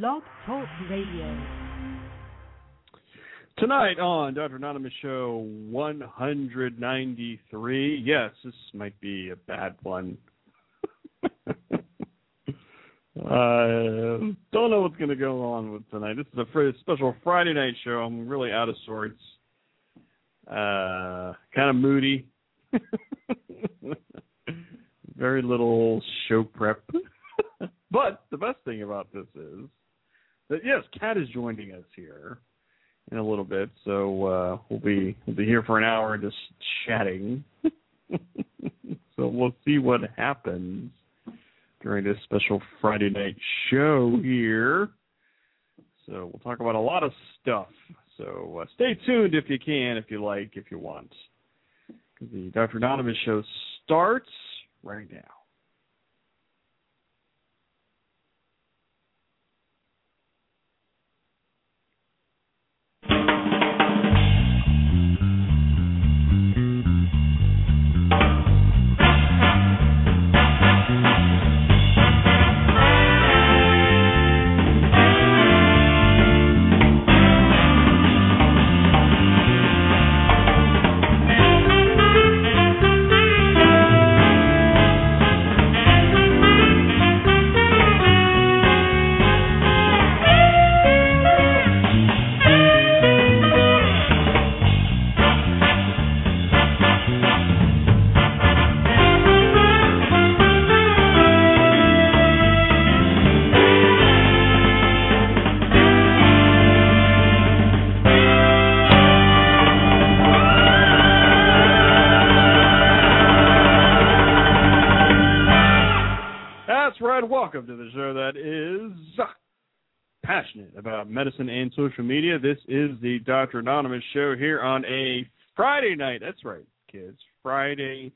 Blog Talk Radio. Tonight on Dr. Anonymous Show 193. Yes, this might be a bad one. I don't know what's going to go on with tonight. This is a fr- special Friday night show. I'm really out of sorts. Uh, kind of moody. Very little show prep. but the best thing about this is that yes, Kat is joining us here in a little bit, so uh, we'll be we'll be here for an hour just chatting. so we'll see what happens during this special Friday night show here. So we'll talk about a lot of stuff. So uh, stay tuned if you can, if you like, if you want. The Dr. Anonymous show starts right now. Medicine and social media. This is the Dr. Anonymous show here on a Friday night. That's right, kids. Friday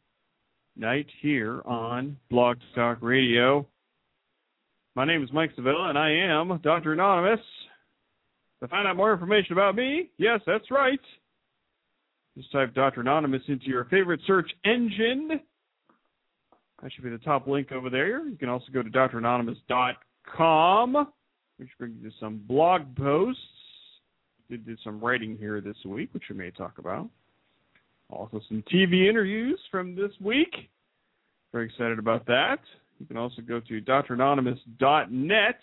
night here on Blog Talk Radio. My name is Mike Sevilla, and I am Dr. Anonymous. To find out more information about me, yes, that's right. Just type Dr. Anonymous into your favorite search engine. That should be the top link over there. You can also go to dranonymous.com, which brings you some blog posts. Did some writing here this week, which we may talk about. Also, some TV interviews from this week. Very excited about that. You can also go to dranonymous.net.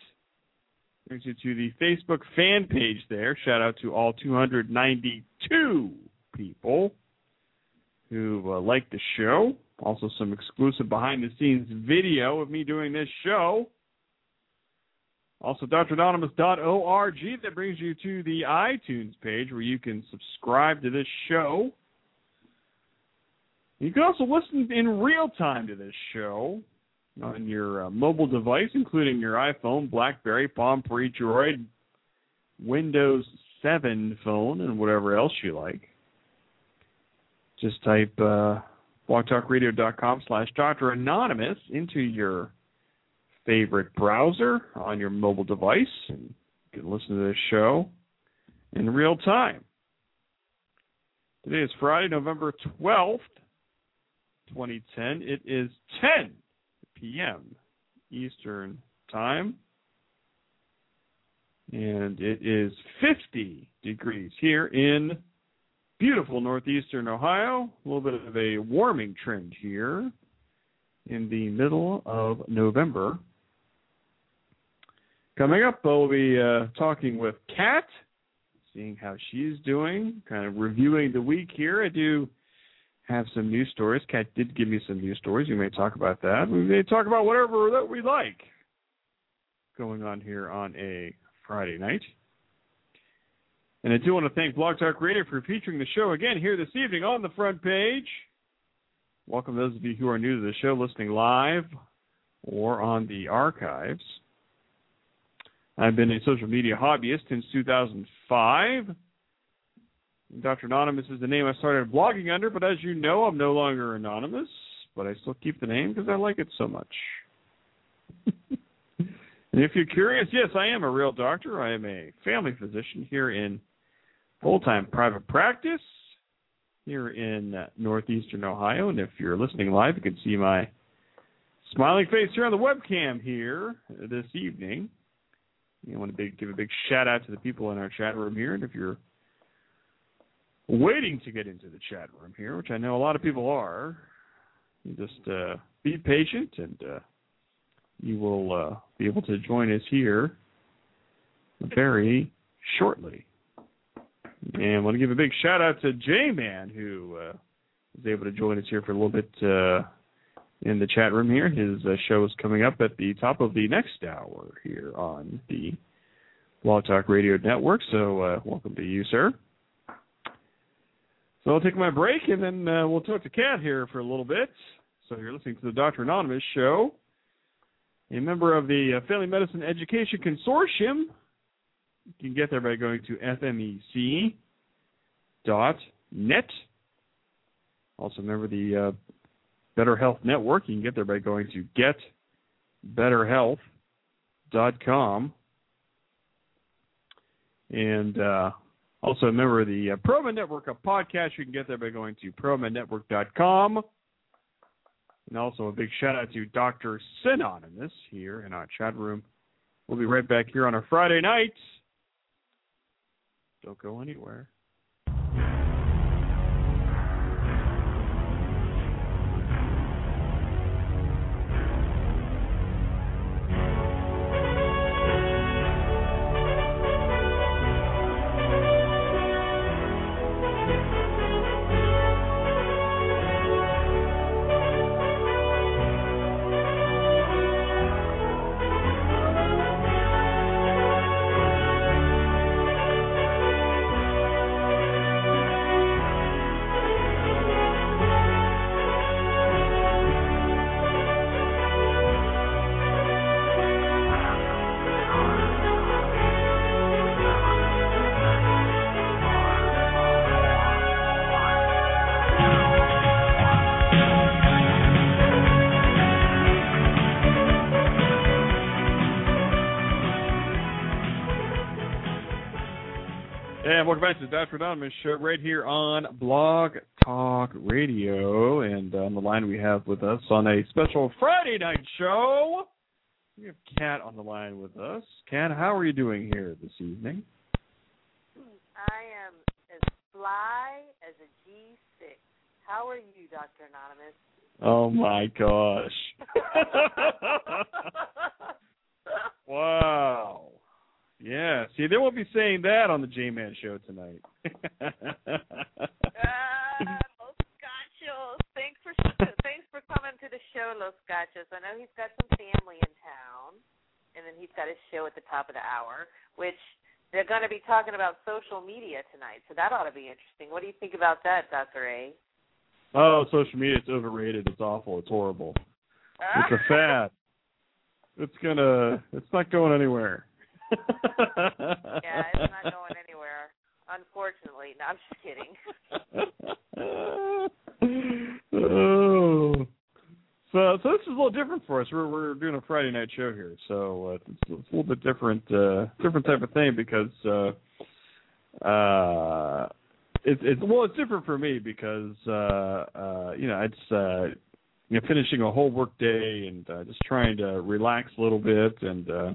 Brings you to the Facebook fan page there. Shout out to all 292 people who uh, like the show. Also, some exclusive behind the scenes video of me doing this show. Also, dranonymous.org that brings you to the iTunes page where you can subscribe to this show. You can also listen in real time to this show on your uh, mobile device, including your iPhone, Blackberry, Palm Pre, Droid, Windows 7 phone, and whatever else you like. Just type uh, blogtalkradio.com slash Dr. Anonymous into your favorite browser on your mobile device and you can listen to this show in real time. Today is Friday, November 12th, 2010. It is 10 p.m. Eastern Time. And it is 50 degrees here in beautiful northeastern Ohio. A little bit of a warming trend here in the middle of November. Coming up, we'll be uh, talking with Kat, seeing how she's doing, kind of reviewing the week here. I do have some news stories. Kat did give me some news stories. We may talk about that. We may talk about whatever that we like going on here on a Friday night. And I do want to thank Blog Talk Radio for featuring the show again here this evening on the front page. Welcome those of you who are new to the show listening live or on the archives. I've been a social media hobbyist since 2005. Dr. Anonymous is the name I started blogging under, but as you know, I'm no longer anonymous, but I still keep the name because I like it so much. and if you're curious, yes, I am a real doctor. I am a family physician here in full time private practice here in northeastern Ohio. And if you're listening live, you can see my smiling face here on the webcam here this evening. You want to big, give a big shout out to the people in our chat room here, and if you're waiting to get into the chat room here, which I know a lot of people are, just uh, be patient, and uh, you will uh, be able to join us here very shortly. And I want to give a big shout out to J Man who uh, was able to join us here for a little bit uh, in the chat room here. His uh, show is coming up at the top of the next hour here on the Blog Talk Radio Network. So uh, welcome to you, sir. So I'll take my break and then uh, we'll talk to Kat here for a little bit. So you're listening to the Doctor Anonymous show, a member of the uh, Family Medicine Education Consortium. You can get there by going to fmec.net. Also, remember the uh, Better Health Network. You can get there by going to getbetterhealth.com. And uh, also, remember the uh, ProMed Network of podcasts. You can get there by going to promednetwork.com. And also, a big shout out to Dr. Synonymous here in our chat room. We'll be right back here on a Friday night. Don't go anywhere. And welcome back to the Dr. Anonymous show right here on Blog Talk Radio. And uh, on the line we have with us on a special Friday night show, we have Kat on the line with us. Kat, how are you doing here this evening? I am as fly as a G6. How are you, Dr. Anonymous? Oh my gosh. wow. Yeah. See, they won't be saying that on the J Man show tonight. uh, Los Gachos. Thanks for thanks for coming to the show, Los Gachos. I know he's got some family in town, and then he's got his show at the top of the hour, which they're going to be talking about social media tonight. So that ought to be interesting. What do you think about that, Doctor A? Oh, social media it's overrated. It's awful. It's horrible. It's a fad. It's gonna. It's not going anywhere. Yeah, it's not going anywhere. Unfortunately, no, I'm just kidding. oh, so so this is a little different for us. We're we're doing a Friday night show here, so uh, it's, it's a little bit different, uh, different type of thing because uh, uh, it's it's well, it's different for me because uh, uh, you know it's uh, you know finishing a whole work day and uh, just trying to relax a little bit and. Uh,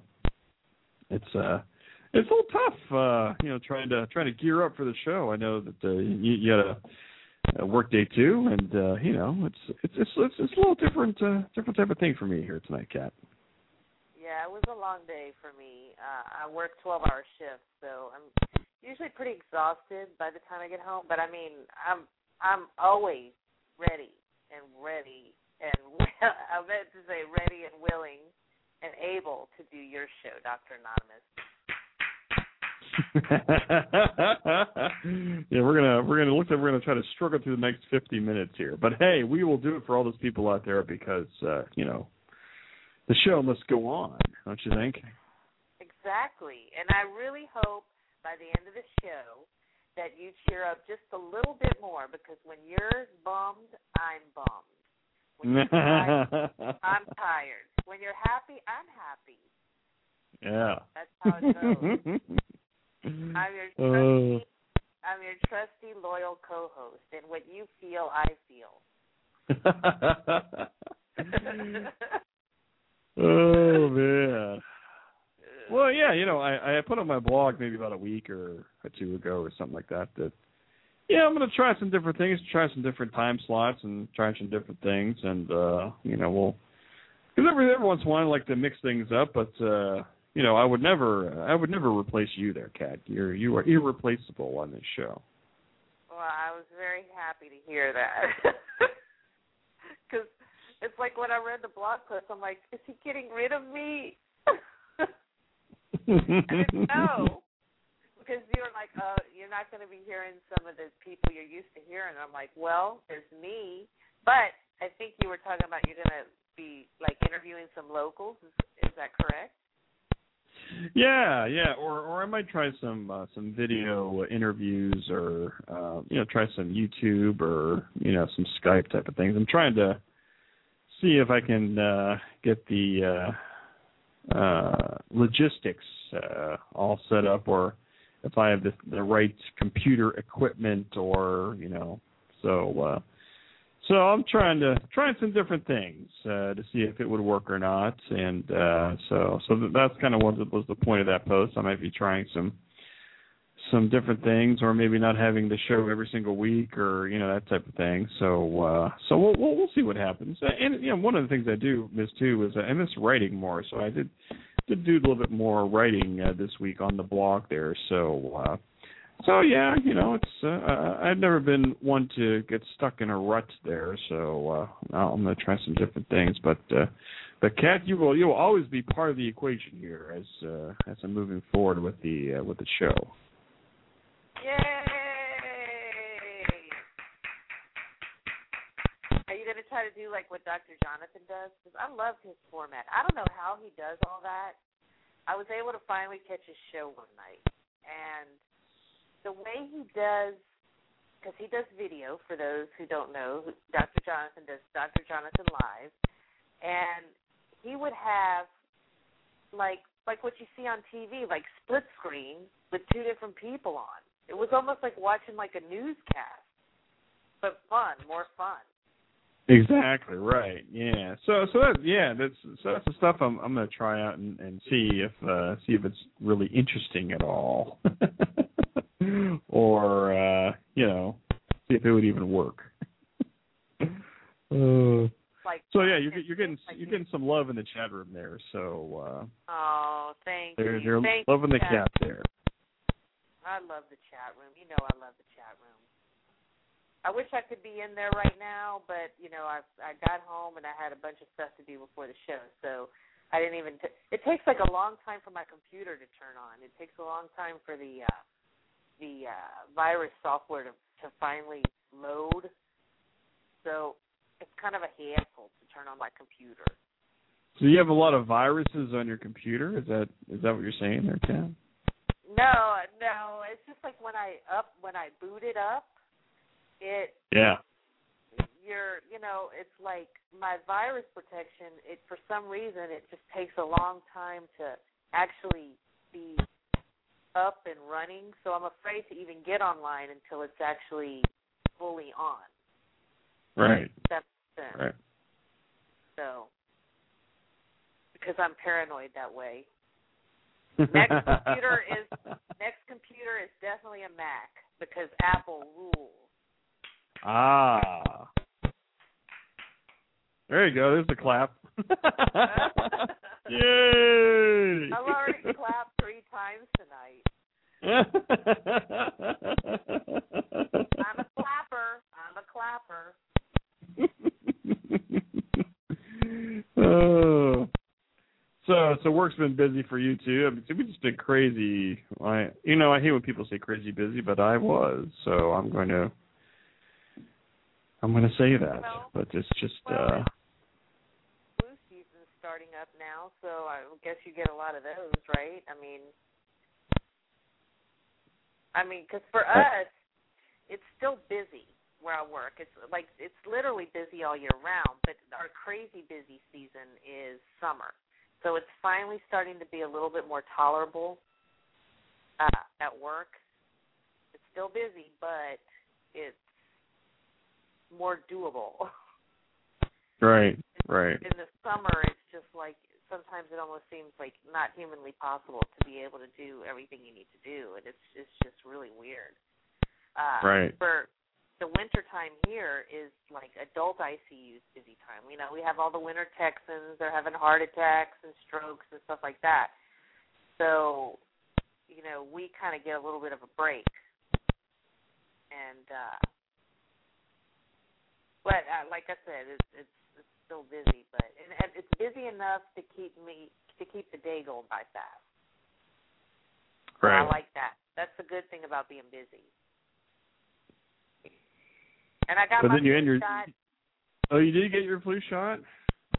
it's uh it's a little tough uh you know trying to trying to gear up for the show. I know that uh, you, you had a, a work day too and uh you know it's it's it's it's, it's a little different uh different type of thing for me here tonight kat. Yeah it was a long day for me. Uh i work twelve hour shifts so i'm usually pretty exhausted by the time i get home but i mean i'm i'm always ready and ready and i meant to say ready and willing and able to do your show, Dr. Anonymous. yeah, we're gonna we're gonna look like we're gonna try to struggle through the next fifty minutes here. But hey, we will do it for all those people out there because uh, you know the show must go on, don't you think? Exactly. And I really hope by the end of the show that you cheer up just a little bit more because when you're bummed, I'm bummed. When you're tired, I'm tired. When you're happy, I'm happy. Yeah. That's how it goes. I'm your trusty, uh, I'm your trusty, loyal co-host, and what you feel, I feel. oh man. Well, yeah, you know, I I put on my blog maybe about a week or, or two ago or something like that that yeah, I'm gonna try some different things, try some different time slots, and try some different things, and uh, you know, we'll because every every once in a while I like to mix things up, but uh, you know, I would never I would never replace you there, Kat. You're you are irreplaceable on this show. Well, I was very happy to hear that. Because it's like when I read the blog post, I'm like, is he getting rid of me? I didn't know because you were like, uh, you're not going to be hearing some of the people you're used to hearing. I'm like, well, there's me, but I think you were talking about you're to be like interviewing some locals. Is, is that correct? Yeah, yeah, or or I might try some uh, some video interviews, or uh, you know, try some YouTube or you know some Skype type of things. I'm trying to see if I can uh, get the uh, uh, logistics uh, all set up, or if I have the, the right computer equipment, or you know, so uh, so I'm trying to trying some different things uh, to see if it would work or not, and uh, so so that's kind of what was the point of that post. I might be trying some some different things, or maybe not having the show every single week, or you know that type of thing. So uh, so we'll, we'll we'll see what happens. And you know one of the things I do miss too is I miss writing more. So I did did do a little bit more writing uh, this week on the blog there. So uh, so yeah, you know, it's uh, I've never been one to get stuck in a rut there, so uh, I'm going to try some different things. But uh, but Kat, you will you will always be part of the equation here as uh, as I'm moving forward with the uh, with the show. Yay! Are you going to try to do like what Dr. Jonathan does? Because I love his format. I don't know how he does all that. I was able to finally catch his show one night, and the way he does, because he does video for those who don't know, Dr. Jonathan does Dr. Jonathan Live, and he would have like like what you see on TV, like split screen with two different people on. It was almost like watching like a newscast, but fun, more fun. Exactly right. Yeah. So so that yeah that's so that's the stuff I'm I'm gonna try out and, and see if uh see if it's really interesting at all. or uh, you know, see if it would even work. uh, like, so yeah, you're you're getting like you're getting some love in the chat room there. So uh, oh, thank they're, you. They're thank loving you, the cat there. I love the chat room. You know, I love the chat room. I wish I could be in there right now, but you know, I I got home and I had a bunch of stuff to do before the show, so I didn't even. T- it takes like a long time for my computer to turn on. It takes a long time for the uh, the uh, virus software to, to finally load. So it's kind of a hassle to turn on my computer. So you have a lot of viruses on your computer? Is that is that what you're saying there, Tim? No, no. It's just like when I up when I boot it up, it Yeah. You're you know, it's like my virus protection, it for some reason it just takes a long time to actually be up and running, so I'm afraid to even get online until it's actually fully on. Right. That's sense. Right. So, because I'm paranoid that way. Next computer is next computer is definitely a Mac because Apple rules. Ah. There you go. There's the clap. Yay! I've already clapped three times tonight. I'm a clapper. I'm a clapper. oh. So, so work's been busy for you too. I mean, it's just been crazy. I, you know, I hate when people say crazy busy, but I was. So I'm going to, I'm going to say that. Well, but it's just. well, uh Flu season's starting up now, so I guess you get a lot of those, right? I mean, I mean, because for us, it's still busy where I work. It's like it's literally busy all year round, but our crazy busy season is summer. So it's finally starting to be a little bit more tolerable uh, at work. It's still busy, but it's more doable. Right. Right. In the summer, it's just like sometimes it almost seems like not humanly possible to be able to do everything you need to do, and it's it's just really weird. Uh, right. For the winter time here is like adult ICU's busy time. You know, we have all the winter Texans, they're having heart attacks and strokes and stuff like that. So, you know, we kind of get a little bit of a break. And uh but uh, like I said, it's it's it's still busy, but and, and it's busy enough to keep me to keep the day going by fast. Right. I like that. That's the good thing about being busy. And I got But my then you end your shot. Oh, you did get your flu shot?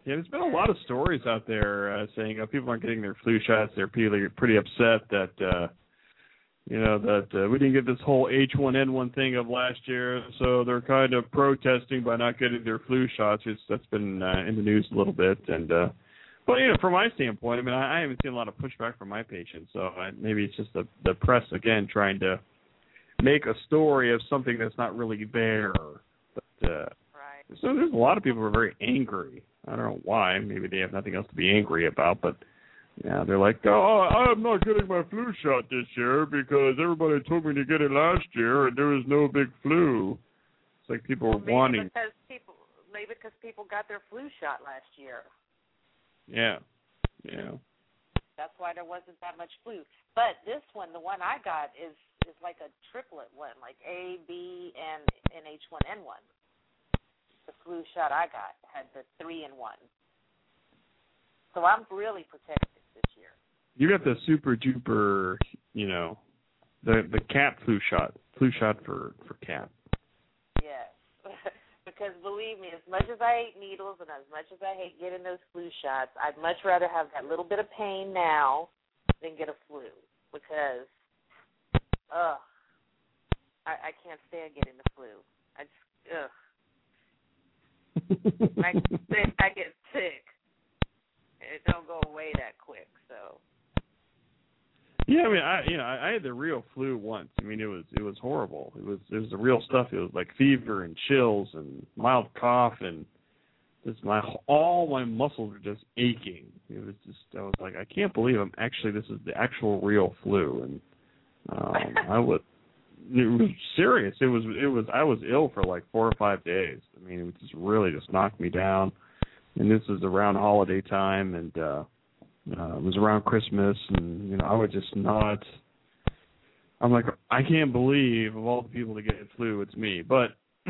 Yeah, there's been a lot of stories out there uh, saying uh, people aren't getting their flu shots. They're pretty pretty upset that uh you know that uh, we didn't get this whole H1N1 thing of last year, so they're kind of protesting by not getting their flu shots. It's that's been uh, in the news a little bit, and uh but you know, from my standpoint, I mean, I, I haven't seen a lot of pushback from my patients, so I, maybe it's just the the press again trying to make a story of something that's not really there. But uh Right. so there's a lot of people who are very angry. I don't know why. Maybe they have nothing else to be angry about, but yeah, they're like, oh, I'm not getting my flu shot this year because everybody told me to get it last year and there was no big flu. It's like people Well, are maybe wanting. because people maybe because people got their flu shot last year. Yeah, yeah. That's why there wasn't that much flu. But this one, the one I got, is is like a triplet one, like A, B, and and H1N1. The flu shot I got had the three in one. So I'm really protected. You got the super duper, you know, the the cat flu shot, flu shot for for cat. Yes. because believe me, as much as I hate needles and as much as I hate getting those flu shots, I'd much rather have that little bit of pain now than get a flu. Because ugh. I, I can't stand getting the flu. I just ugh. I get sick I get sick. It don't go away that quick, so Yeah, I mean, I you know, I, I had the real flu once. I mean, it was it was horrible. It was it was the real stuff. It was like fever and chills and mild cough and just my all my muscles were just aching. It was just I was like, I can't believe I'm actually this is the actual real flu, and um, I was it was serious. It was it was I was ill for like four or five days. I mean, it just really just knocked me down. And this was around holiday time, and uh uh, it was around Christmas, and you know I was just not. I'm like I can't believe of all the people to get flu, it's me. But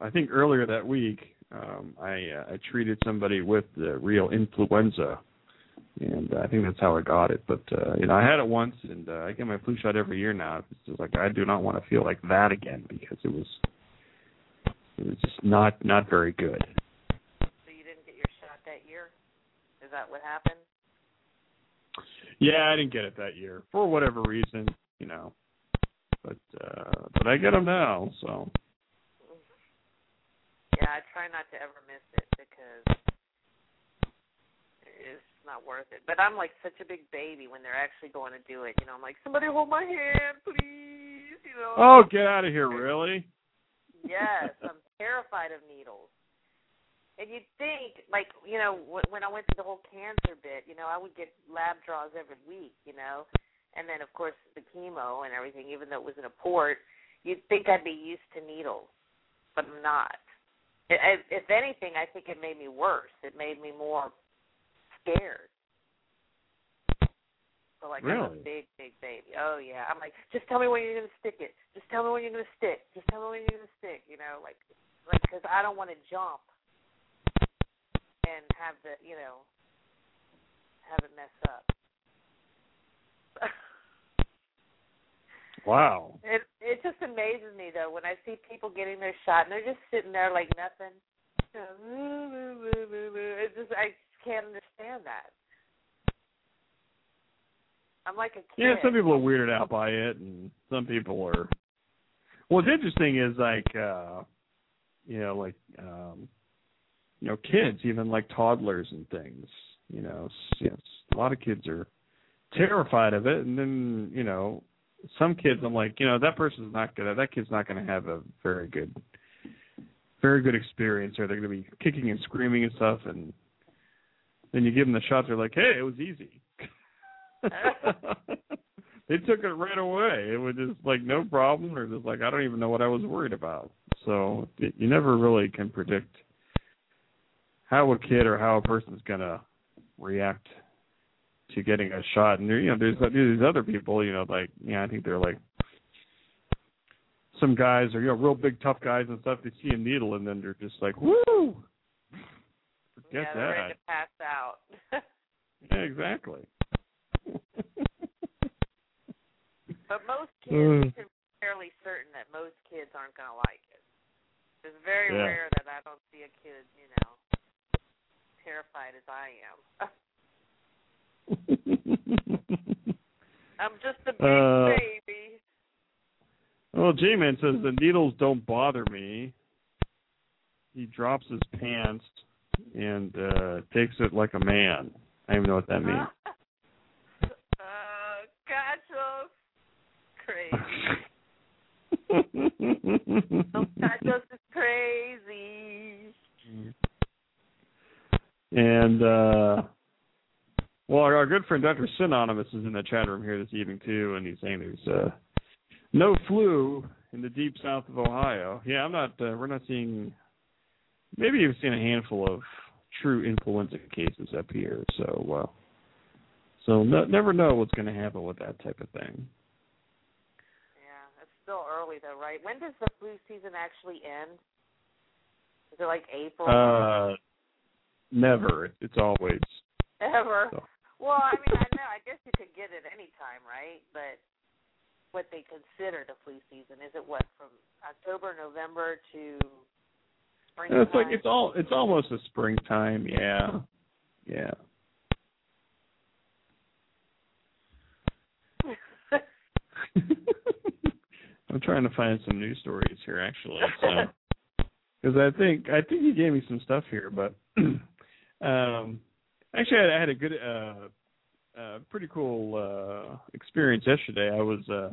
I think earlier that week um, I uh, I treated somebody with the real influenza, and I think that's how I got it. But uh, you know I had it once, and uh, I get my flu shot every year now. It's just like I do not want to feel like that again because it was it was just not not very good. so you didn't get your shot that year? Is that what happened? Yeah, I didn't get it that year for whatever reason, you know. But uh but I get them now, so Yeah, I try not to ever miss it because it's not worth it. But I'm like such a big baby when they're actually going to do it. You know, I'm like, somebody hold my hand, please. You know. Oh, get out of here, really? Yes, I'm terrified of needles. And you'd think, like, you know, w- when I went through the whole cancer bit, you know, I would get lab draws every week, you know, and then of course the chemo and everything, even though it was in a port, you'd think I'd be used to needles, but I'm not. If anything, I think it made me worse. It made me more scared. So like I'm a big, big baby. Oh yeah. I'm like, just tell me when you're gonna stick it. Just tell me when you're gonna stick. Just tell me when you're gonna stick. You know, like, like because I don't want to jump and have the, you know, have it mess up. Wow. It it just amazes me though when I see people getting their shot and they're just sitting there like nothing. It's just I just can't understand that. I'm like a kid. Yeah, some people are weirded out by it and some people are What's interesting is like uh you know, like um you know, kids, even like toddlers and things, you know, yes, a lot of kids are terrified of it and then, you know, some kids I'm like, you know, that person's not gonna that kid's not gonna have a very good very good experience or they're gonna be kicking and screaming and stuff and then you give them the shot. They're like, "Hey, it was easy." they took it right away. It was just like no problem. They're just like, I don't even know what I was worried about. So you never really can predict how a kid or how a person's gonna react to getting a shot. And there, you know, there's these other people, you know, like yeah, I think they're like some guys are you know real big tough guys and stuff. They see a needle and then they're just like, woo. Forget yeah, that. they're ready to pass out. yeah, exactly. but most kids uh. you can be fairly certain that most kids aren't going to like it. It's very Yeah. rare that I don't see a kid, you know, terrified as I am. I'm just a big Uh, baby. Well, J-Man says the needles don't bother me. He drops his pants and uh takes it like a man. I don't even know what that means. uh, gotcha. Crazy. Oh, gotcha is crazy. And uh well our, our good friend Dr. Synonymous is in the chat room here this evening too and he's saying there's uh no flu in the deep south of Ohio. Yeah, I'm not uh, we're not seeing maybe you've seen a handful of true influenza cases up here, so uh so no, never know what's going to happen with that type of thing. Yeah, it's still early though, right? When does the flu season actually end? Is it like April? Uh never. It's always Ever? so. Well, I mean, I know. I guess you could get it any time, right? But what they consider the flu season is it what from October, November to spring? It's like it's all it's almost a springtime, yeah. Yeah. I'm trying to find some news stories here actually. So because I think I think you gave me some stuff here, but um actually I, had a good uh uh pretty cool uh experience yesterday. I was uh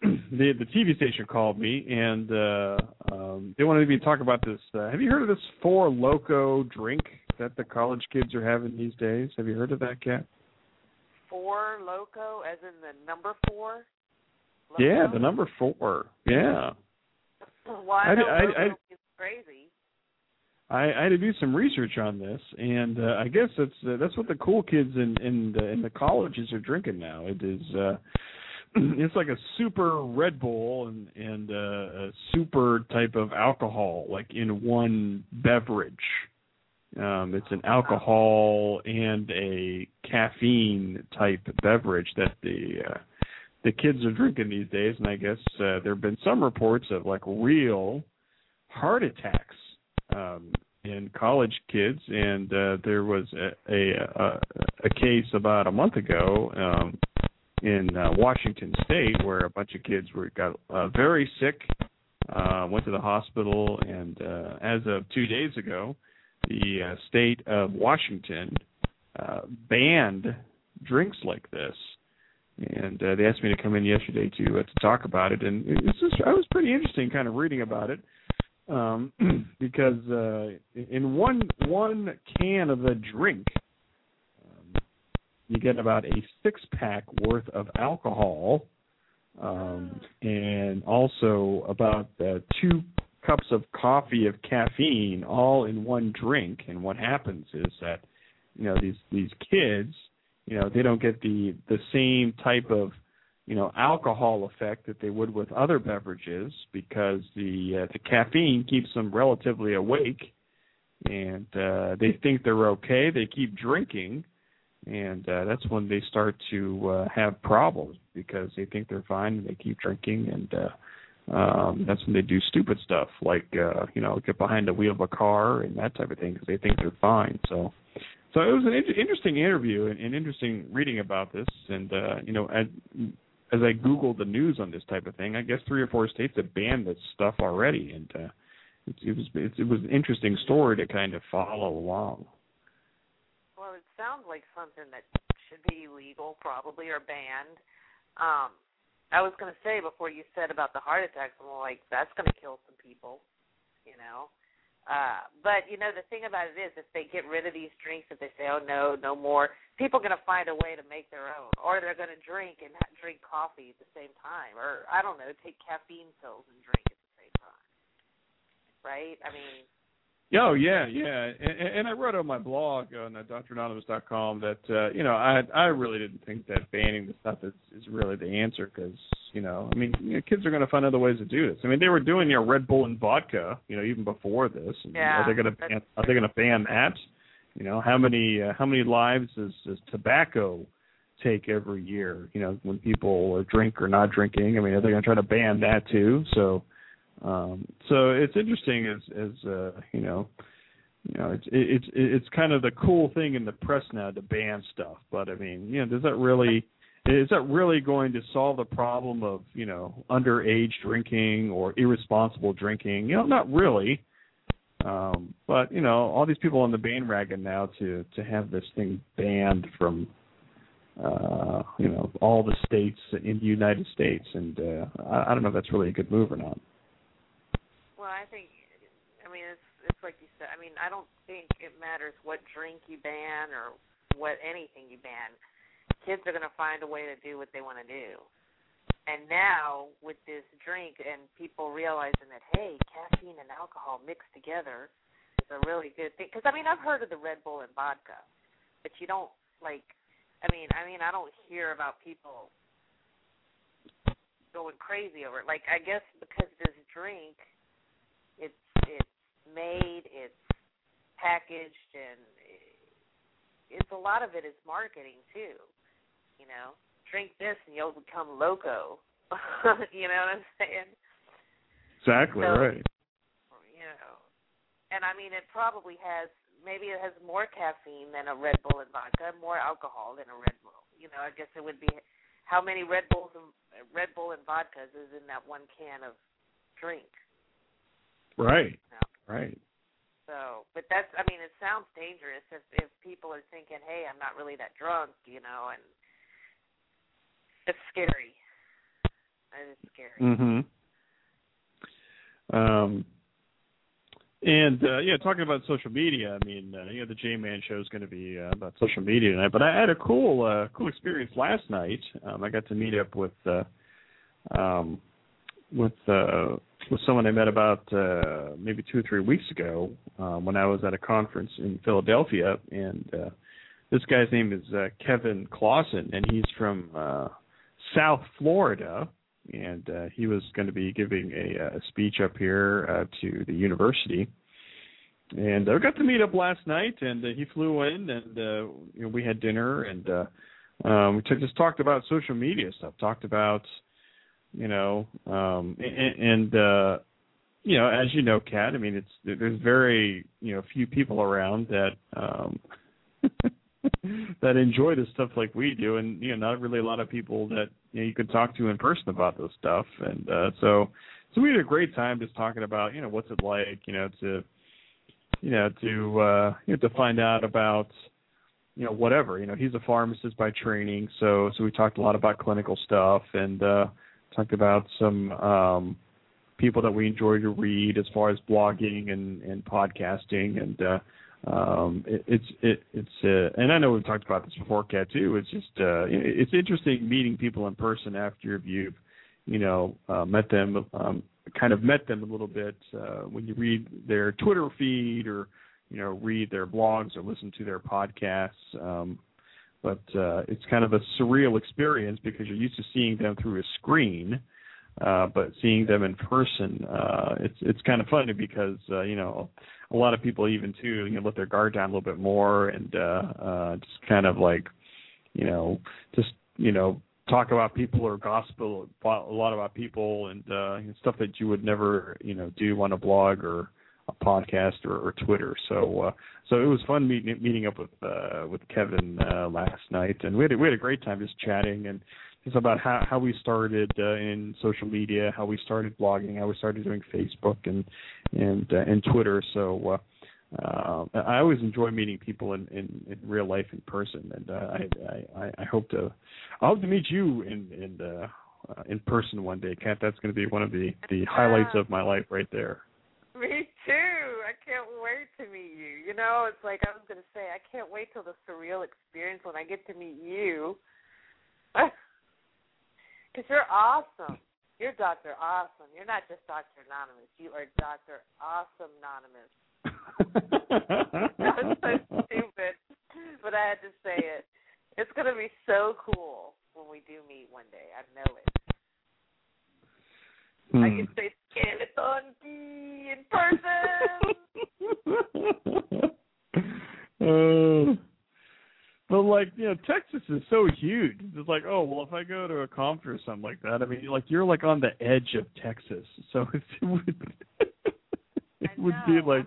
the the TV station called me and uh um they wanted me to talk about this uh, have you heard of this Four Loko drink that the college kids are having these days? Have you heard of that cat? Four Loko, as in the number four. Yeah, the number four. Yeah. Well, I I- know I- loco I- crazy. I, I had to do some research on this, and uh, I guess that's uh, that's what the cool kids in in the, in the colleges are drinking now. It is uh, it's like a super Red Bull and and uh, a super type of alcohol, like in one beverage. Um, it's an alcohol and a caffeine type beverage that the uh, the kids are drinking these days, and I guess uh, there have been some reports of like real heart attacks um, in college kids, and uh, there was a, a a case about a month ago um, in uh, Washington State where a bunch of kids were got uh, very sick, uh, went to the hospital, and uh, as of two days ago, the uh, state of Washington uh, banned drinks like this. And uh, they asked me to come in yesterday to uh, to talk about it, and it's just I was pretty interesting, kind of reading about it um, because uh, in one one can of a drink, um, you get about a six pack worth of alcohol, um, and also about uh, two cups of coffee of caffeine, all in one drink. And what happens is that you know these these kids, you know, they don't get the the same type of you know alcohol effect that they would with other beverages because the uh, the caffeine keeps them relatively awake and uh they think they're okay. They keep drinking and uh that's when they start to uh have problems because they think they're fine and they keep drinking and uh um that's when they do stupid stuff like uh you know get behind the wheel of a car and that type of thing because they think they're fine. So so it was an in- interesting interview and, and interesting reading about this and uh you know as as I googled the news on this type of thing, I guess three or four states have banned this stuff already, and uh, it, it was it, it was an interesting story to kind of follow along. Well, it sounds like something that should be illegal, probably, or banned. Um, I was going to say before you said about the heart attacks, I'm like, that's going to kill some people, you know. Uh, but you know the thing about it is, if they get rid of these drinks, if they say, "Oh no, no more," people are going to find a way to make their own, or they're going to drink and ha- drink coffee at the same time, or I don't know, take caffeine pills and drink at the same time. Right? I mean, Oh yeah, yeah, and, and I wrote on my blog on uh, dranonymous.com that uh, you know I I really didn't think that banning the stuff is is really the answer because you know I mean you know, kids are going to find other ways to do this. I mean they were doing you know Red Bull and vodka you know even before this. And Yeah, Are they going to ban, are they going to ban that? You know how many uh, how many lives does, does tobacco take every year? You know when people are drink or not drinking. I mean are they going to try to ban that too? So. Um, so it's interesting as as uh, you know, you know, it's it's it's kind of the cool thing in the press now to ban stuff. But I mean, you know, does that really is that really going to solve the problem of you know underage drinking or irresponsible drinking? You know, not really. Um, but you know, all these people on the bandwagon now to to have this thing banned from uh, you know all the states in the United States, and uh, I, I don't know if that's really a good move or not. well, I think, I mean, it's it's like you said. I mean, I don't think it matters what drink you ban or what anything you ban. Kids are going to find a way to do what they want to do. And now with this drink and people realizing that hey, caffeine and alcohol mixed together is a really good thing. Because I mean, I've heard of the Red Bull and vodka, but you don't like. I mean, I mean, I don't hear about people going crazy over it. Like I guess because this drink, it's it's made, it's packaged, and it's a lot of it is marketing too. You know, drink this and you'll become loco. you know what I'm saying? Exactly So- right. You know, and I mean, it probably has maybe it has more caffeine than a Red Bull and vodka, more alcohol than a Red Bull. You know, I guess it would be how many Red Bulls and Red Bull and vodkas is in that one can of drink. Right. No. Right. So, but that's I mean, it sounds dangerous if if people are thinking, hey, I'm not really that drunk, you know, and it's scary. It is scary. Mhm. Um and uh yeah, talking about social media, I mean, uh, you know, the J Man show is going to be uh, about social media tonight, but I had a cool uh cool experience last night. Um I got to meet up with uh um with uh with someone I met about uh maybe 2 or 3 weeks ago um when I was at a conference in Philadelphia and uh this guy's name is uh Kevin Clauson and he's from uh South Florida and uh, he was going to be giving a, a speech up here uh, to the university. And I got to meet up last night, and uh, he flew in, and uh, you know, we had dinner, and uh, um, we t- just talked about social media stuff. Talked about, you know, um, and, and uh, you know, as you know, Kat, I mean, it's there's very you know few people around that um, that enjoy this stuff like we do, and you know, not really a lot of people that you know you could talk to in person about this stuff, and uh, so so we had a great time just talking about you know what's it like, you know, to you know to uh, you know to find out about you know whatever, you know, he's a pharmacist by training, so so we talked a lot about clinical stuff and uh, talked about some um, people that we enjoy to read as far as blogging and and podcasting and. uh um it, it's it it's uh and I know we've talked about this before Kat too. It's just uh it's interesting meeting people in person after you've you know uh met them um kind of met them a little bit uh when you read their Twitter feed or you know read their blogs or listen to their podcasts. Um but uh it's kind of a surreal experience because you're used to seeing them through a screen uh but seeing them in person uh it's it's kind of funny because uh you know a lot of people even too you know let their guard down a little bit more and uh uh just kind of like you know just you know talk about people or gospel a lot about people and uh stuff that you would never you know do on a blog or a podcast or, or Twitter. So uh so it was fun meeting meeting up with uh with Kevin uh last night and we had a, we had a great time just chatting and just about how how we started uh, in social media, how we started blogging, how we started doing Facebook and and uh, and Twitter. So uh, uh, I always enjoy meeting people in, in, in real life in person, and uh, I, I I hope to I hope to meet you in in uh, uh, in person one day, Kat. That's going to be one of the the highlights of my life right there. Me too. I can't wait to meet you. You know, it's like I was gonna say, I can't wait till the surreal experience when I get to meet you. Because you're awesome. You're Doctor Awesome. You're not just Doctor Anonymous. You are Doctor Awesome Anonymous. that was so stupid, but I had to say it. It's gonna be so cool when we do meet one day. I know it. Hmm. I can say skeleton in person. uh, but like you know, Texas is so huge. It's like, oh well, if I go to a conference or something like that, I mean, like you're like on the edge of Texas, so it would it would be like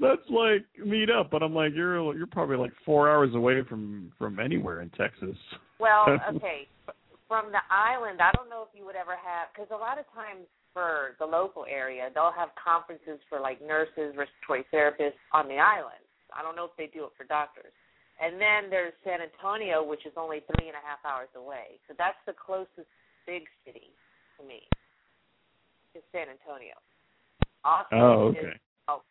let's like meet up. But I'm like, you're you're probably like four hours away from from anywhere in Texas. Well, okay, from the island, I don't know if you would ever have because a lot of times for the local area, they'll have conferences for like nurses, respiratory therapists on the island. I don't know if they do it for doctors. And then there's San Antonio, which is only three and a half hours away. So that's the closest big city to me. Is San Antonio. Austin oh, okay. Is, oh,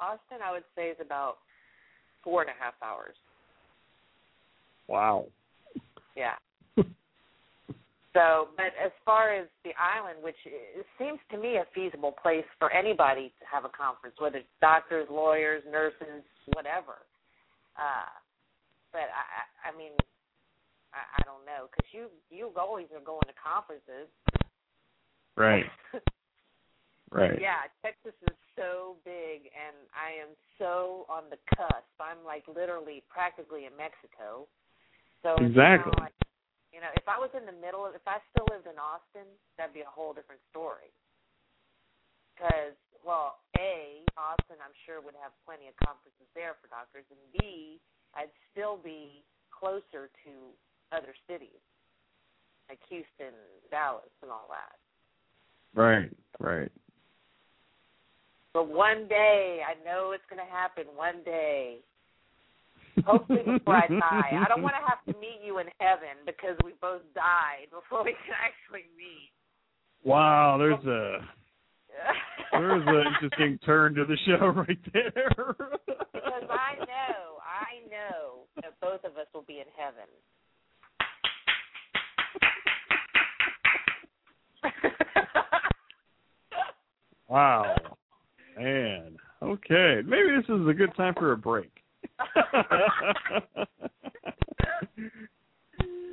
Austin, I would say, is about four and a half hours. Wow. Yeah. so, but as far as the island, which it seems to me a feasible place for anybody to have a conference, whether it's doctors, lawyers, nurses, whatever. Uh, but I, I mean, I, I don't know because you you always are going to conferences. Right. right. Yeah, Texas is so big, and I am so on the cusp. I'm like literally practically in Mexico. So exactly. Like, you know, if I was in the middle of, if I still lived in Austin, that'd be a whole different story. Because, well, A, Austin, I'm sure would have plenty of conferences there for doctors, and B, I'd still be closer to other cities like Houston, Dallas, and all that. Right, right. But one day, I know it's going to happen. One day, hopefully before I die. I don't want to have to meet you in heaven because we both died before we can actually meet. Wow, there's a there's an interesting turn to the show right there. because I know, know that both of us will be in heaven. wow. Man. Okay. Maybe this is a good time for a break.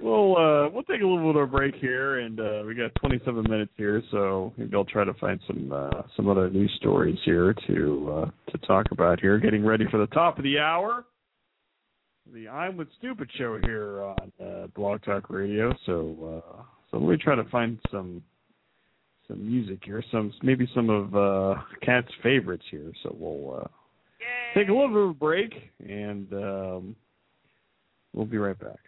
We'll uh, we'll take a little bit of a break here, and uh, we got 27 minutes here, so maybe I'll try to find some uh, some other news stories here to uh, to talk about here. Getting ready for the top of the hour, the I'm with Stupid show here on uh, Blog Talk Radio. So uh, so let me try to find some some music here, some maybe some of uh, Kat's favorites here. So we'll uh, take a little bit of a break, and um, we'll be right back.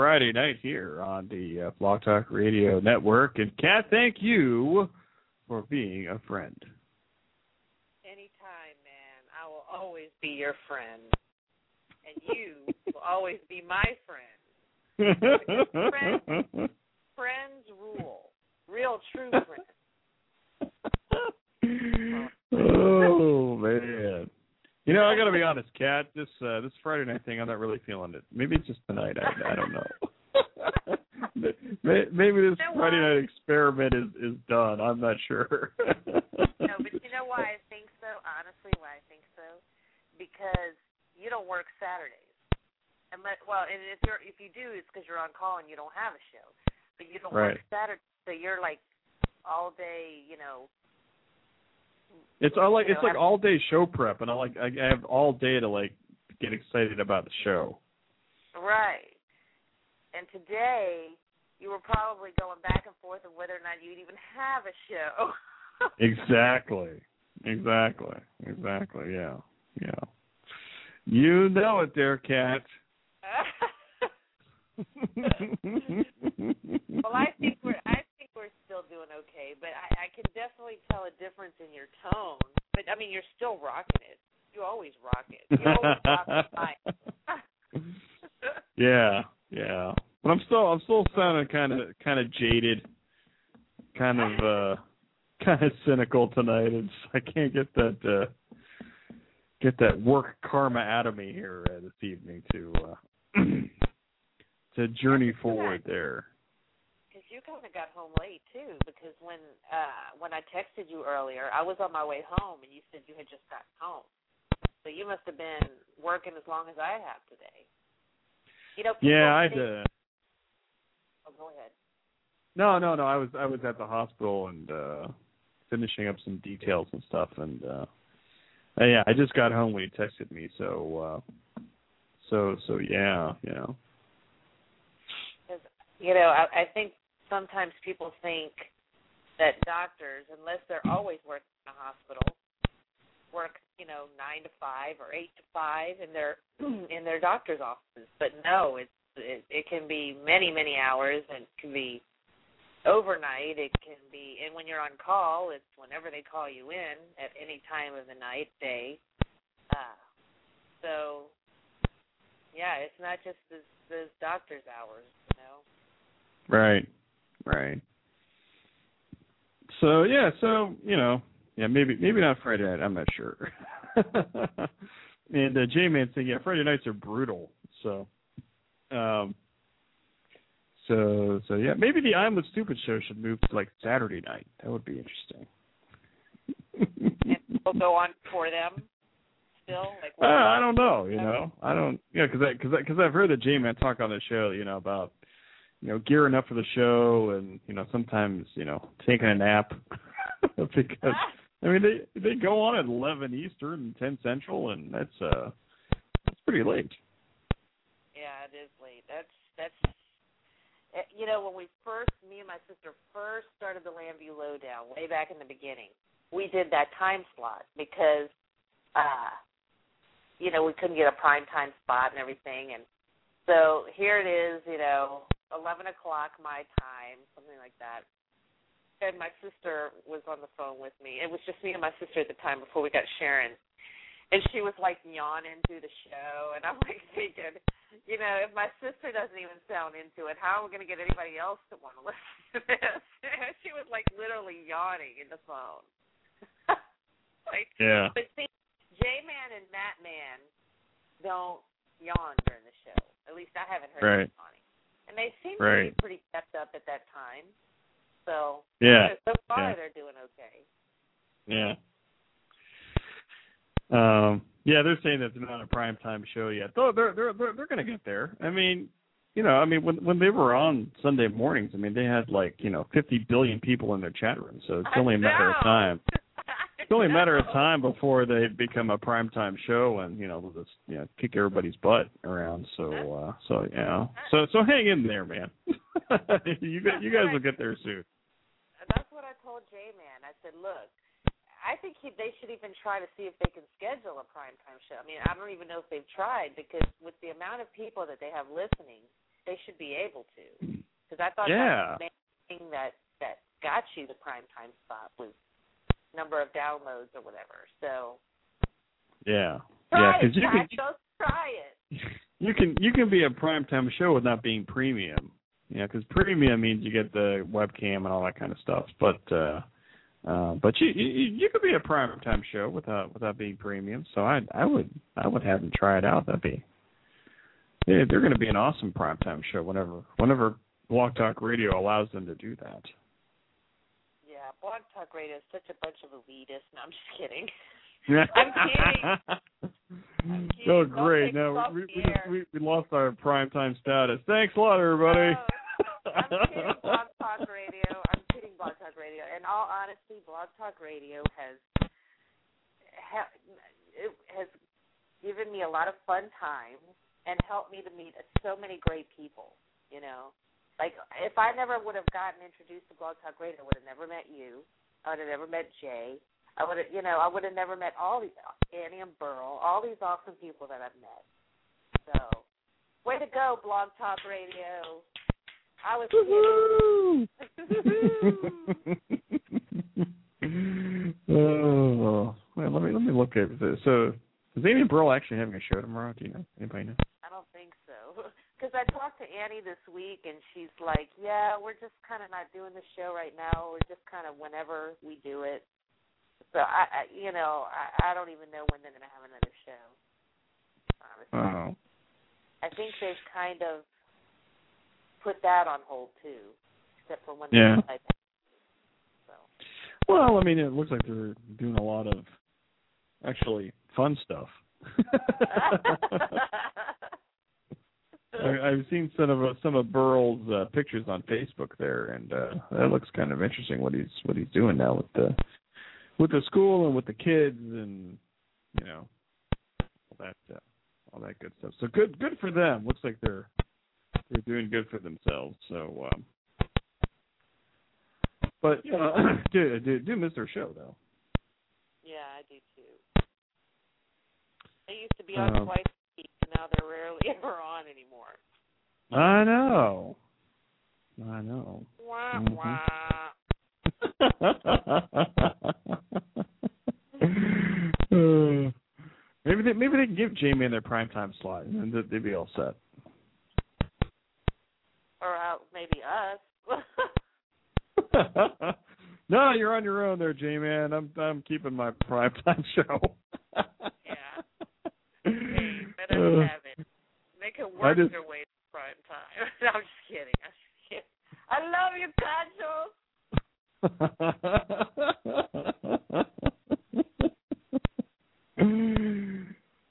Friday night here on the uh, Blog Talk Radio Network. And Kat, thank you for being a friend. Anytime, man. I will always be your friend. And you will always be my friend. friends, friends rule. Real true friends. oh man. You know, I got to be honest, Kat. This uh, this Friday night thing, I'm not really feeling it. Maybe it's just tonight. I, I don't know. Maybe this Friday night experiment is is done. I'm not sure. no, but you know why I think so? Honestly, why I think so? Because you don't work Saturdays. And let, well, and if you're if you do, it's because you're on call and you don't have a show. But you don't right. work Saturday, so you're like all day, you know, it's all like it's like all day show prep, and I like I have all day to like get excited about the show. Right. And today you were probably going back and forth of whether or not you'd even have a show. exactly. Exactly. Exactly. Yeah. Yeah. You know it, there, Kat. well, I think we're I we're still doing okay, but I, I can definitely tell a difference in your tone. But I mean, you're still rocking it. You always rock it. You always rock it. yeah, yeah. But I'm still I'm still sounding kind of kind of jaded, kind of uh kind of cynical tonight. It's I can't get that uh get that work karma out of me here uh, this evening to uh to journey forward there you kind of got home late too, because when uh when I texted you earlier, I was on my way home, and you said you had just gotten home. So you must have been working as long as I have today. You know. Yeah, I did. Oh, go ahead. No, no, no. I was I was at the hospital and uh finishing up some details and stuff, and uh yeah, I just got home when you texted me. So, uh so, so yeah, you know. You know, I, I think sometimes people think that doctors, unless they're always working in a hospital, work you know nine to five or eight to five in their in their doctor's offices. But no, it's it, it can be many many hours and it can be overnight. It can be and when you're on call, it's whenever they call you in at any time of the night, day. Uh, so yeah, it's not just those, those doctor's hours, you know. Right. Right. So yeah, so you know, yeah, maybe maybe not Friday night. I'm not sure. and uh, J Man saying, yeah, Friday nights are brutal. So, um, so so yeah, maybe the I'm the Stupid show should move to like Saturday night. That would be interesting. and we'll go on for them. Still, like uh, I don't know. You know, I don't. Yeah, because because because I've heard the J Man talk on the show. You know about you know, gearing up for the show and, you know, sometimes, you know, taking a nap because I mean they they go on at eleven Eastern and ten Central and that's uh that's pretty late. Yeah, it is late. That's that's eh, you know, when we first me and my sister first started the Llanview Lowdown way back in the beginning, we did that time slot because uh you know, we couldn't get a prime time spot and everything and so here it is, you know, eleven o'clock my time, something like that. And my sister was on the phone with me. It was just me and my sister at the time before we got Sharon. And she was like yawning through the show and I'm like thinking, you know, if my sister doesn't even sound into it, how are we gonna get anybody else to want to listen to this? she was like literally yawning in the phone. like Yeah. But see J Man and Matt Man don't yawn during the show. At least I haven't heard right. them yawning and they seem right. to be pretty kept up at that time. So yeah, so far yeah. they're doing okay. Yeah. Um. Yeah, they're saying that they're not a prime time show yet. Though they're they're they're, they're going to get there. I mean, you know, I mean, when when they were on Sunday mornings, I mean, they had like you know 50 billion people in their chat room, so it's only a matter of time. It's only a matter of time before they become a primetime show and you know just you know kick everybody's butt around. So uh so yeah. So so hang in there, man. you you guys will get there soon. That's what I told J Man. I said, look, I think he, they should even try to see if they can schedule a primetime show. I mean, I don't even know if they've tried because with the amount of people that they have listening, they should be able to. Because I thought Yeah. that was the main thing that that got you the primetime spot was number of downloads or whatever. So Yeah. try Yeah, because you can Jack. Go try it. you can you can be a primetime show without being premium. Yeah, because premium means you get the webcam and all that kind of stuff. But uh, uh, but you, you you could be a primetime show without without being premium. So I I would I would have them try it out. That'd be yeah, they're going to be an awesome primetime show whenever whenever Blog Talk Radio allows them to do that. Blog Talk Radio is such a bunch of elitists. No, I'm just kidding. I'm kidding. I'm kidding. Oh, Don't great! No, we, we, just, we we lost our primetime status. Thanks a lot, everybody. Oh, I'm kidding, Blog Talk Radio. I'm kidding, Blog Talk Radio. In all honesty, Blog Talk Radio has ha, it has given me a lot of fun times and helped me to meet so many great people. You know, like if I never would have gotten introduced to Blog Talk Radio, I would have never met you. I would have never met Jay. I would have, you know, I would have never met all these Annie and Burl, all these awesome people that I've met. So, way to go, Blog Talk Radio. I was oh, well, let me let me look at this. So, is Amy and Burl actually having a show tomorrow? Do you know? Anybody know? I don't think so. Because I talked to Annie this week, and she's like, "Yeah, we're just kind of not doing the show right now. We're just kind of whenever we do it." So I, I you know, I, I don't even know when they're going to have another show. Honestly, I think they've kind of put that on hold too, except for when Yeah. they So well, I mean, it looks like they're doing a lot of actually fun stuff. I, I've seen some of some of Burl's uh, pictures on Facebook there, and uh, that looks kind of interesting. What he's what he's doing now with the with the school and with the kids, and you know all that uh, all that good stuff. So good good for them. Looks like they're they're doing good for themselves. So, um, but you know, do, do do miss their show though. yeah, I do too. They used to be on Um, twice a week, and now they're rarely ever on anymore. I know. I know. Wah Mhm. wah. Uh, maybe they maybe they can give Jamie in their primetime slot and then they'd be all set. Or uh, maybe us. no, you're on your own there, J man. I'm I'm keeping my primetime show. Yeah. hey, let us Uh, have it. They can I just- their way to prime time. no, I'm just kidding. I'm just kidding. I love you, Cacho.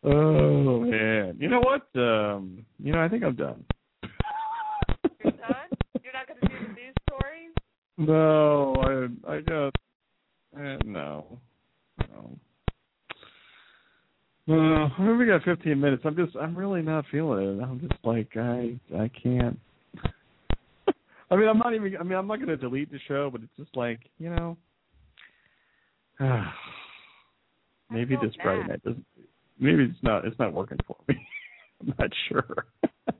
oh man. You know what? Um you know, I think I'm done. You're done? You're not going to do the news stories? No, I I got uh, no. No. Uh, we got 15 minutes. I'm just, I'm really not feeling it. I'm just like, I, I can't. I mean, I'm not even. I mean, I'm not going to delete the show, but it's just like, you know, maybe feel this Friday bad. night doesn't. Maybe it's not. It's not working for me. I'm not sure.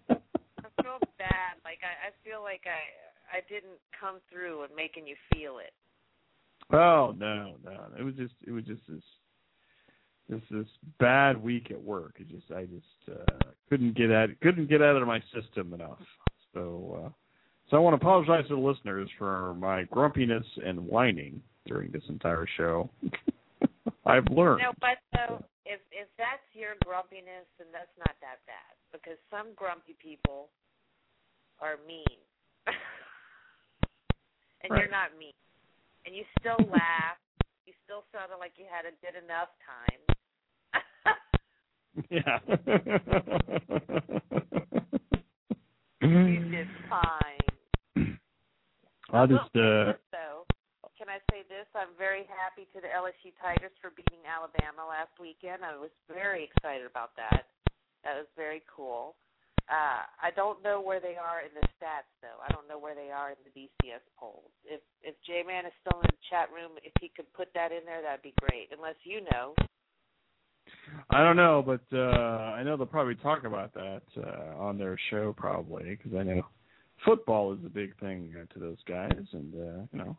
I feel bad. Like I, I feel like I, I didn't come through and making you feel it. Oh no, no. It was just it was just this this this bad week at work. It just I just uh couldn't get at couldn't get out of my system enough. So uh so I want to apologize to the listeners for my grumpiness and whining during this entire show. I've learned. No, but though, if if that's your grumpiness, then that's not that bad because some grumpy people are mean, and Right. you're not mean, and you still laugh. You still sounded like you had a good enough time. You did yeah. fine. I'll just uh so can I say this? I'm very happy to the LSU Tigers for beating Alabama last weekend. I was very excited about that. That was very cool. Uh, I don't know where they are in the stats though. I don't know where they are in the BCS polls. If if J Man is still in the chat room, if he could put that in there, that'd be great. Unless you know. I don't know, but uh I know they'll probably talk about that uh on their show probably because I know football is a big thing uh, to those guys, and uh, you know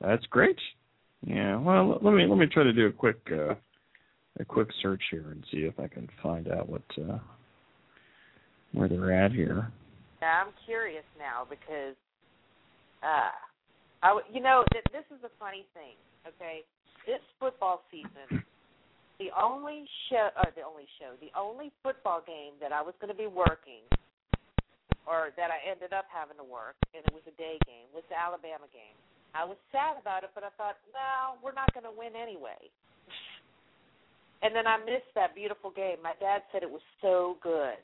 that's great. Yeah, well, let me let me try to do a quick uh, a quick search here and see if I can find out what uh, where they're at here. I'm curious now because, uh, I w- you know th- this is a funny thing. Okay, this football season, the only show, or the only show, the only football game that I was going to be working, or that I ended up having to work, and it was a day game, was the Alabama game. I was sad about it, but I thought, well, we're not going to win anyway. And then I missed that beautiful game. My dad said it was so good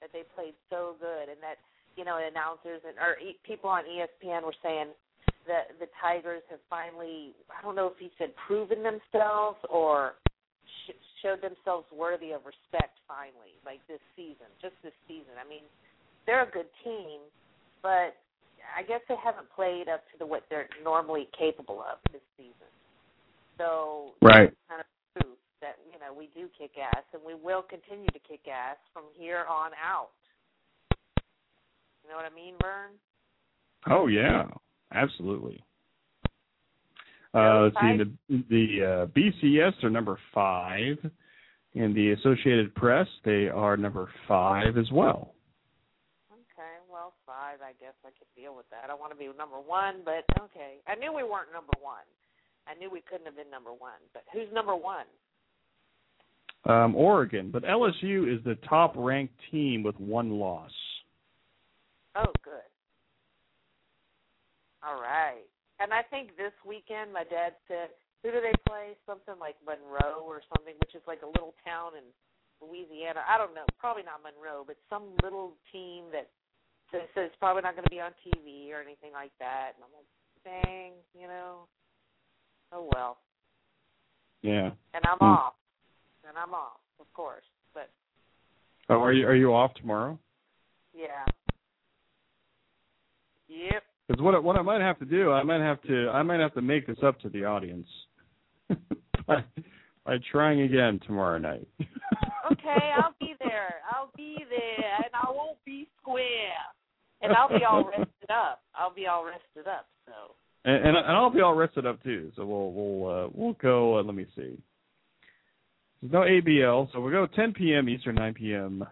that they played so good, and that you know announcers and or people on ESPN were saying that the Tigers have finally I don't know if he said proven themselves or sh- showed themselves worthy of respect finally, like this season, just this season. I mean, they're a good team, but I guess they haven't played up to the what they're normally capable of this season. So Right. kind of proof that you know we do kick ass and we will continue to kick ass from here on out. You know what I mean, Vern? Oh yeah, absolutely. Uh, let's see, the the uh, BCS are number five, and the Associated Press they are number five as well. Okay, well, five. I guess I could deal with that. I want to be number one, but okay. I knew we weren't number one. I knew we couldn't have been number one. But who's number one? Um, Oregon, but LSU is the top ranked team with one loss. Oh, good. All right. And I think this weekend, my dad said, who do they play? Something like Monroe or something, which is like a little town in Louisiana. I don't know. Probably not Monroe, but some little team that says says it's probably not going to be on TV or anything like that. And I'm like, dang, you know. Oh well. Yeah. And I'm Hmm. off. And I'm off, of course. But Oh, are you are you off tomorrow? yeah. Yep. Because what I- what I might have to do, I might have to I might have to make this up to the audience by, by trying again tomorrow night. okay, I'll be there. I'll be there, and I won't be square. And I'll be all rested up. I'll be all rested up. So and, and and I'll be all rested up too. So we'll we'll uh, we'll go. Uh, let me see. There's no ABL, so we'll go 10 p.m. Eastern, 9 p.m.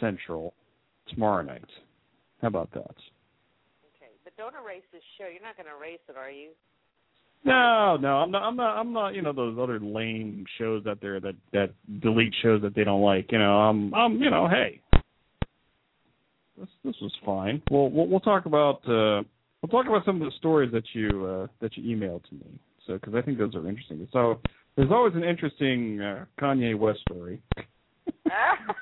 Central tomorrow night. How about that? Don't erase this show. You're not going to erase it, are you? No, no, I'm not. I'm not. I'm not. You know those other lame shows out there that that delete shows that they don't like. You know, I'm. I'm. You know, hey, this this was fine. We'll we'll, we'll talk about uh, we'll talk about some of the stories that you uh, that you emailed to me. So because I think those are interesting. So there's always an interesting uh, Kanye West story,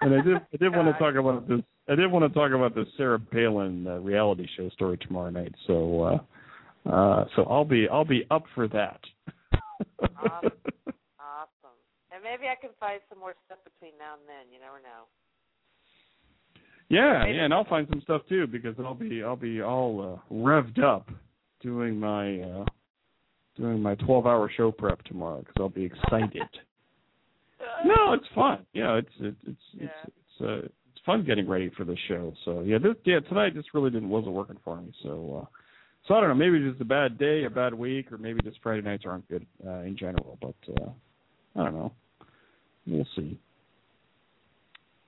and I did I did want to talk about this. I did want to talk about the Sarah Palin uh, reality show story tomorrow night. So. uh uh, so I'll be I'll be up for that. Awesome. Awesome. And maybe I can find some more stuff between now and then. You never know. yeah, Maybe. yeah, and I'll find some stuff too because I'll be I'll be all uh, revved up doing my uh, doing my 12 hour show prep tomorrow because I'll be excited. No, it's fun. Yeah, it's it's it's Yeah. it's it's, uh, it's fun getting ready for the show. So yeah, this yeah tonight just really didn't wasn't working for me. So uh, so I don't know. Maybe it's just a bad day, a bad week, or maybe just Friday nights aren't good uh, in general. But uh, I don't know. We'll see.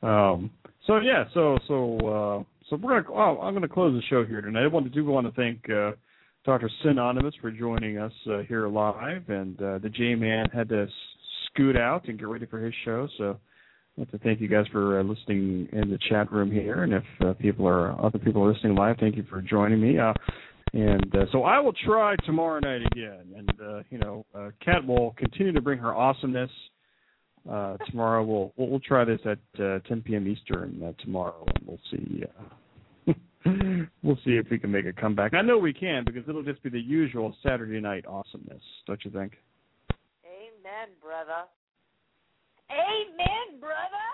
Um. So yeah. So so uh, so we're gonna. Oh, I'm gonna close the show here tonight. I want to do want to thank uh, Dr. Synonymous for joining us uh, here live, and uh, the J Man had to scoot out and get ready for his show. So I'd to thank you guys for uh, listening in the chat room here, and if uh, people are other people are listening live, thank you for joining me. Uh, and uh, so I will try tomorrow night again, and uh, you know, uh, Kat will continue to bring her awesomeness. Uh, tomorrow we'll, we'll we'll try this at uh, 10 p.m. Eastern uh, tomorrow, and we'll see. Uh, we'll see if we can make a comeback. I know we can because it'll just be the usual Saturday night awesomeness, don't you think? Amen, brother. Amen, brother.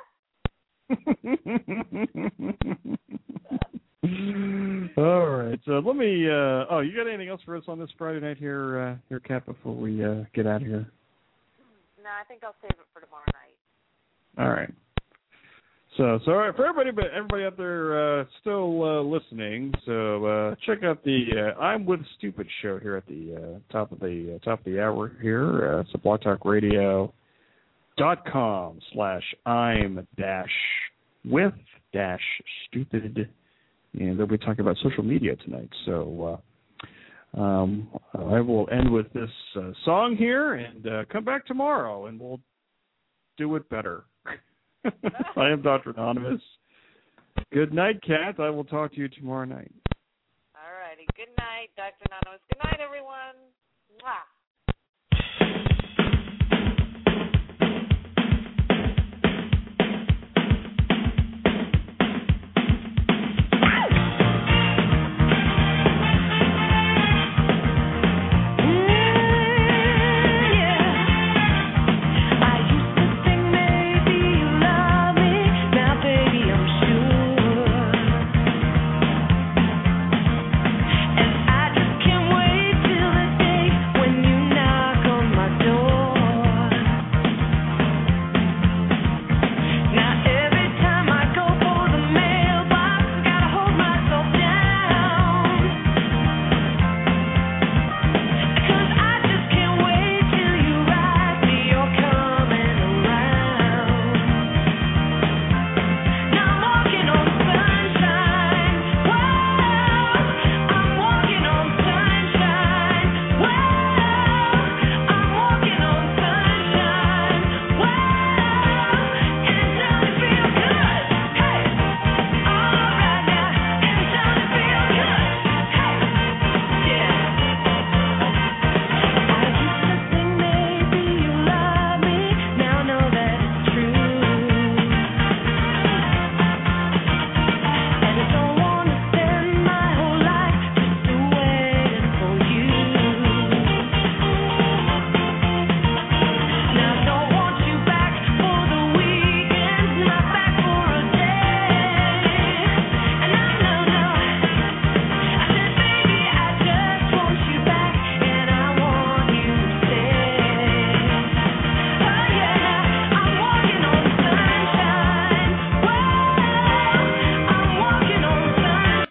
All right. So let me. Uh, oh, you got anything else for us on this Friday night here, uh, here, Cap? Before we uh, get out of here. No, I think I'll save it for tomorrow night. All right. So, so all right, for everybody, but everybody out there uh, still uh, listening, so uh, check out the uh, "I'm with Stupid" show here at the uh, top of the uh, top of the hour here. Uh, it's a Blog Talk Radio dot com slash I'm dash with dash stupid, and they'll be talking about social media tonight. So. Um, I will end with this song here and come back tomorrow, and we'll do it better. I am Dr. Anonymous. Good night, Kat. I will talk to you tomorrow night. All righty. Good night, Dr. Anonymous. Good night, everyone. Mwah.